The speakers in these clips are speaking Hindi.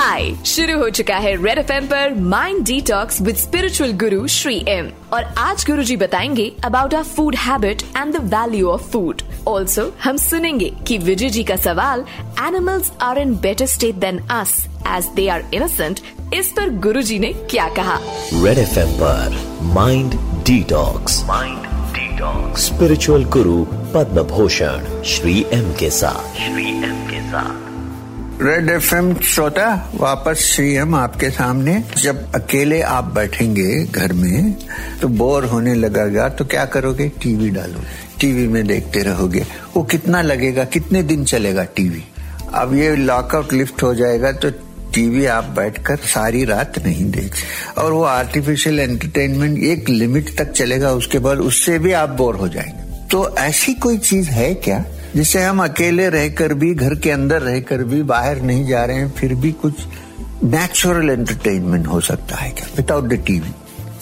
हाय शुरू हो चुका है रेड एफएम पर mind detox with spiritual guru Shri M और आज गुरु जी बताएँगे about our food habit and the value of food also हम सुनेंगे कि विजय जी का सवाल animals are in better state than us as they are innocent इस पर गुरु जी ने क्या कहा? रेड एफएम पर mind detox mind detox spiritual guru Padma Bhushan Shri M के साथ. श्री एम के साथ. रेड एफ़ एम श्रोता, वापस हम आपके सामने। जब अकेले आप बैठेंगे घर में तो बोर होने लगेगा तो क्या करोगे? टीवी डालो टीवी में देखते रहोगे। वो कितना लगेगा? कितने दिन चलेगा टीवी? अब ये लॉकआउट लिफ्ट हो जाएगा तो टीवी आप बैठकर सारी रात नहीं देख और वो आर्टिफिशियल एंटरटेनमेंट एक लिमिट तक चलेगा, उसके बाद उससे भी आप बोर हो जाएँगे। तो ऐसी कोई चीज़ है क्या? जिससे हम अकेले रहकर भी, घर के अंदर रहकर भी, बाहर नहीं जा रहे हैं, फिर भी कुछ नेचुरल एंटरटेनमेंट हो सकता है क्या? विदाउट द टीवी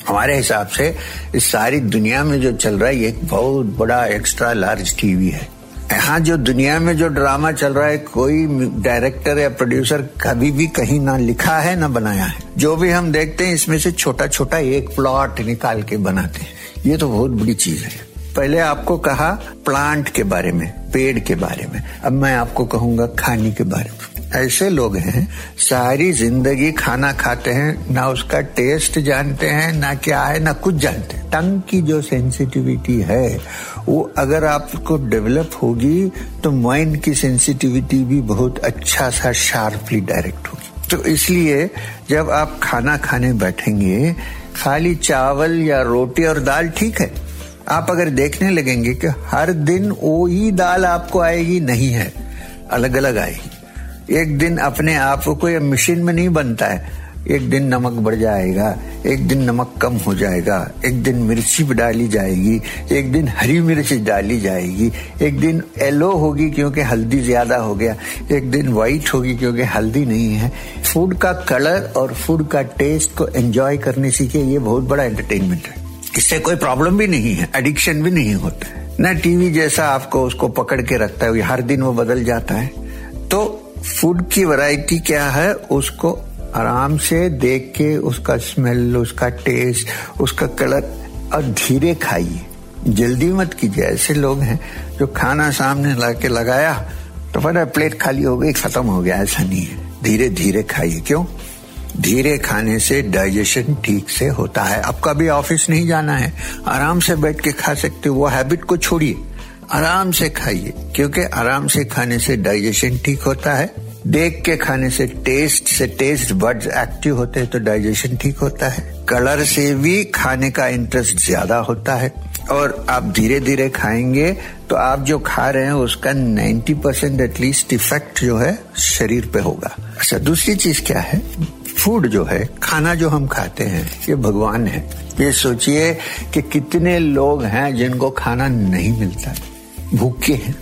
हमारे हिसाब से इस सारी दुनिया में जो चल रहा है, ये एक बहुत बड़ा एक्स्ट्रा लार्ज टीवी है। यहाँ जो दुनिया में जो ड्रामा चल रहा है, कोई डायरेक्टर या प्रोड्यूसर कभी भी कहीं ना लिखा है, ना बनाया है। जो भी हम देखते हैं, इसमें से छोटा छोटा एक प्लॉट निकाल के बनाते हैं। ये तो बहुत बड़ी चीज़ है। पहले आपको कहा प्लांट के बारे में, पेड़ के बारे में। अब मैं आपको कहूँगा खाने के बारे में। ऐसे लोग हैं, सारी ज़िंदगी खाना खाते हैं, ना उसका टेस्ट जानते हैं, ना क्या है, ना कुछ जानते हैं। टंग की जो सेंसिटिविटी है, वो अगर आपको डेवलप होगी तो माइंड की सेंसिटिविटी भी बहुत अच्छा सा शार्पली डायरेक्ट होगी। तो इसलिए जब आप खाना खाने बैठेंगे, खाली चावल या रोटी और दाल ठीक है आप अगर देखने लगेंगे कि हर दिन वो ही दाल आपको आएगी, नहीं है। अलग अलग आएगी। एक दिन अपने आप को मशीन में नहीं बनता है। एक दिन नमक बढ़ जाएगा, एक दिन नमक कम हो जाएगा, एक दिन मिर्ची डाली जाएगी, एक दिन हरी मिर्च डाली जाएगी, एक दिन येलो होगी क्योंकि हल्दी ज़्यादा हो गया, एक दिन व्हाइट होगी क्योंकि हल्दी नहीं है। फ़ूड का कलर और फ़ूड का टेस्ट को एंजॉय करने सीखे ये बहुत बड़ा एंटरटेनमेंट है। इससे कोई प्रॉब्लम भी नहीं है एडिक्शन भी नहीं होता है। न टीवी जैसा आपको उसको पकड़ के रखता है हर दिन वो बदल जाता है। तो फ़ूड की वैरायटी क्या है, उसको आराम से देख के उसका स्मेल उसका टेस्ट उसका कलर और धीरे खाइए। जल्दी मत कीजिए, ऐसे लोग हैं जो खाना सामने ला के लगाया तो फटाफट प्लेट खाली हो गई, खत्म हो गया, ऐसा नहीं है। धीरे धीरे खाइए, क्यों? धीरे खाने से डाइजेशन ठीक से होता है। अब कभी ऑफ़िस नहीं जाना है। आराम से बैठ के खा सकते हो। वो हैबिट को छोड़िए। आराम से खाइए, क्योंकि आराम से खाने से डाइजेशन ठीक होता है। देख के खाने से टेस्ट से टेस्ट बर्ड्स एक्टिव होते हैं तो डाइजेशन ठीक होता है। कलर से भी खाने का इंटरेस्ट ज़्यादा होता है। और आप धीरे धीरे खाएँगे तो आप जो खा रहे हैं उसका 90 परसेंट एटलीस्ट इफ़ेक्ट जो है शरीर पे होगा। अच्छा दूसरी चीज़ क्या है? फ़ूड जो है, खाना जो हम खाते हैं, ये भगवान है। ये सोचिए कि कितने लोग हैं जिनको खाना नहीं मिलता। भूखे हैं।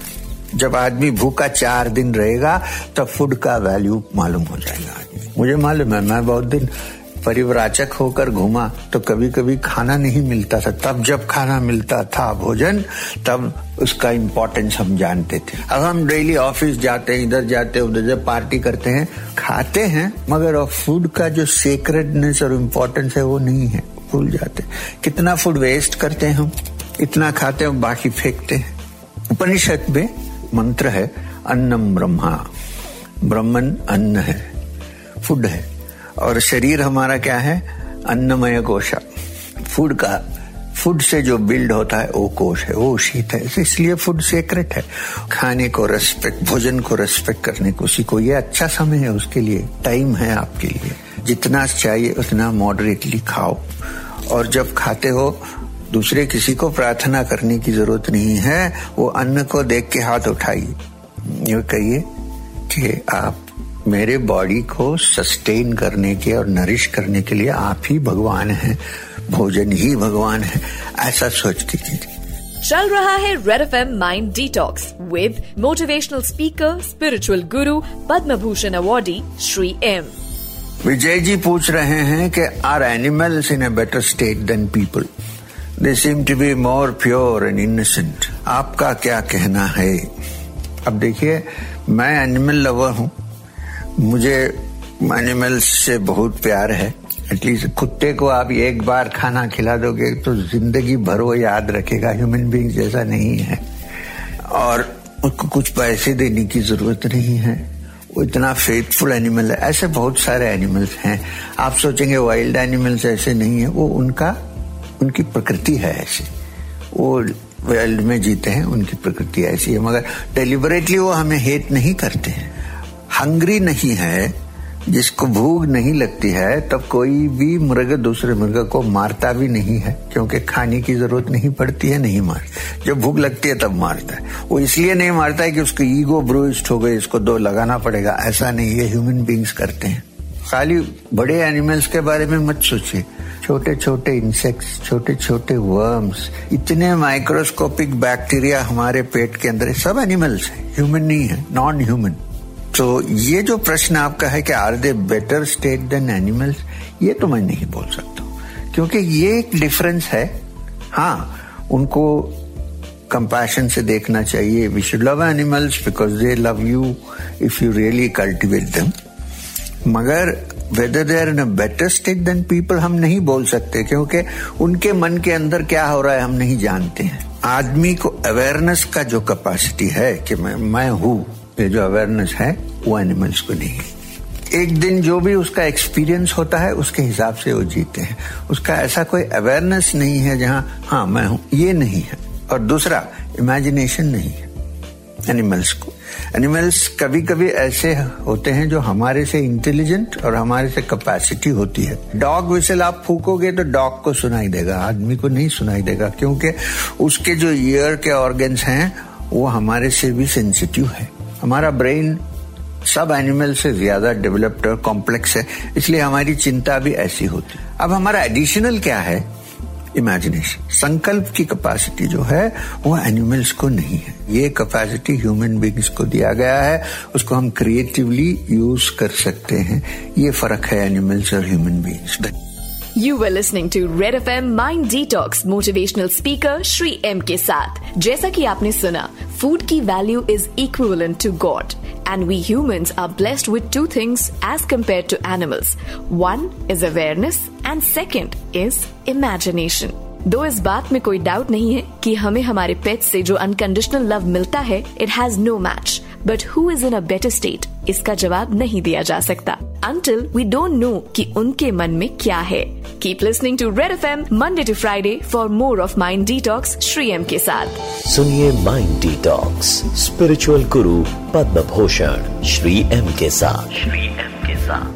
जब आदमी भूखा चार दिन रहेगा, तब फ़ूड का वैल्यू मालूम हो जाएगा मुझे मालूम है, मैं बहुत दिन परिवराचक होकर घूमा तो कभी कभी खाना नहीं मिलता था। तब जब खाना मिलता था भोजन, तब उसका इम्पोर्टेंस हम जानते थे। अब हम डेली ऑफ़िस जाते हैं, इधर जाते हैं, उधर जब पार्टी करते हैं, खाते हैं, मगर फ़ूड का जो सेक्रेडनेस और इम्पोर्टेंस है, वो नहीं है। भूल जाते कितना फ़ूड वेस्ट करते हैं हम, इतना खाते हैं, बाकी फेंकते हैं। उपनिषद में मंत्र है, अन्नम ब्रह्मा। ब्रह्मन अन्न है फ़ूड है। और शरीर हमारा क्या है? अन्नमय कोशा फ़ूड का फ़ूड से जो बिल्ड होता है, वो कोश है, वो शीत है। इसलिए फ़ूड सेक्रेट है। खाने को रेस्पेक्ट भोजन को रेस्पेक्ट करने को सीखो ये अच्छा समय है उसके लिए। टाइम है आपके लिए। जितना चाहिए, उतना मॉडरेटली खाओ। और जब खाते हो, दूसरे किसी को प्रार्थना करने की ज़रूरत नहीं है, वो अन्न को देख के हाथ उठाइए। ये कहिए कि आप मेरे बॉडी को सस्टेन करने के और नरिश करने के लिए आप ही भगवान हैं भोजन ही भगवान है ऐसा सोच के कीजिए चल रहा है red F M mind detox with motivational speaker spiritual guru Padma Bhushan awardee Shri M Vijay ji पूछ रहे हैं कि are animals in a better state than people they seem to be more pure and innocent आपका क्या कहना है? अब देखिए मैं एनिमल लवर हूँ। मुझे एनिमल्स से बहुत प्यार है। एटलीस्ट कुत्ते को आप एक बार खाना खिला दोगे तो ज़िंदगी भर वो याद रखेगा ह्यूमन बींग जैसा नहीं है। और उसको कुछ पैसे देने की ज़रूरत नहीं है। वो इतना फेथफुल एनिमल है। ऐसे बहुत सारे एनिमल्स हैं। आप सोचेंगे वाइल्ड एनिमल्स ऐसे नहीं है। वो उनका, उनकी प्रकृति है ऐसी। वो वर्ल्ड में जीते हैं, उनकी प्रकृति ऐसी है। मगर डेलिबरेटली वो हमें हेट नहीं करते हैं। हंग्री नहीं है, जिसको भूख नहीं लगती है, तब कोई भी मृग दूसरे मृग को मारता भी नहीं है, क्योंकि खाने की ज़रूरत नहीं पड़ती है, नहीं मार जब भूख लगती है, तब मारता है। वो इसलिए नहीं मारता है कि उसकी ईगो ब्रूस्ट हो गई, इसको दो लगाना पड़ेगा। ऐसा नहीं, ये ह्यूमन बींग्स करते हैं। खाली बड़े एनिमल्स के बारे में मत सोचिए। छोटे छोटे इंसेक्ट्स छोटे छोटे वर्म्स इतने माइक्रोस्कोपिक बैक्टीरिया हमारे पेट के अंदर सब एनिमल्स है। ह्यूमन नहीं है नॉन ह्यूमन तो ये जो प्रश्न आपका है कि are they better state than animals ये तो मैं नहीं बोल सकता क्योंकि ये एक डिफरेंस है। हाँ उनको कंपैशन से देखना चाहिए। We should love animals because they love you if you really cultivate them मगर whether they are in better state than people हम नहीं बोल सकते, क्योंकि उनके मन के अंदर क्या हो रहा है हम नहीं जानते हैं। आदमी को अवेयरनेस का जो कैपेसिटी है कि मैं मैं हूँ ये जो अवेयरनेस है, वो एनिमल्स को नहीं। है एक दिन जो भी उसका एक्सपीरियंस होता है, उसके हिसाब से वो जीते हैं। उसका ऐसा कोई अवेयरनेस नहीं है जहाँ हाँ मैं हूँ, ये नहीं है। और दूसरा इमेजिनेशन नहीं है एनिमल्स को। एनिमल्स कभी कभी ऐसे होते हैं जो हमारे से इंटेलिजेंट और हमारे से कैपेसिटी होती है। डॉग विसल आप फूकोगे तो डॉग को सुनाई देगा, आदमी को नहीं सुनाई देगा, क्योंकि उसके जो ईयर के ऑर्गन्स हैं, वो हमारे से भी सेंसिटिव है। हमारा ब्रेन सब एनिमल से ज़्यादा डेवलप्ड और कॉम्प्लेक्स है, इसलिए हमारी चिंता भी ऐसी होती अब हमारा एडिशनल क्या है? इमेजिनेशन संकल्प की कैपेसिटी जो है, वो एनिमल्स को नहीं है। ये कैपेसिटी ह्यूमन बींग्स को दिया गया है, उसको हम क्रिएटिवली यूज़ कर सकते हैं। ये फ़र्क है एनिमल्स और human beings you were listening to red F M mind detox motivational speaker Shri M के साथ जैसा कि आपने सुना फ़ूड की value is equivalent to God and we humans are blessed with two things as compare to animals one is awareness and second is imagination दो इस बात में कोई डाउट नहीं है कि हमें हमारे पेट से जो अनकंडीशनल लव मिलता है it has no match but who is in a better state इसका जवाब नहीं दिया जा सकता। अंटिल वी डोंट नो कि उनके मन में क्या है। Keep listening to red F M Monday to Friday for more of mind detox Shri M के साथ। सुनिए mind detox spiritual guru Padma Bhushan Shri M के साथ। श्री एम के साथ।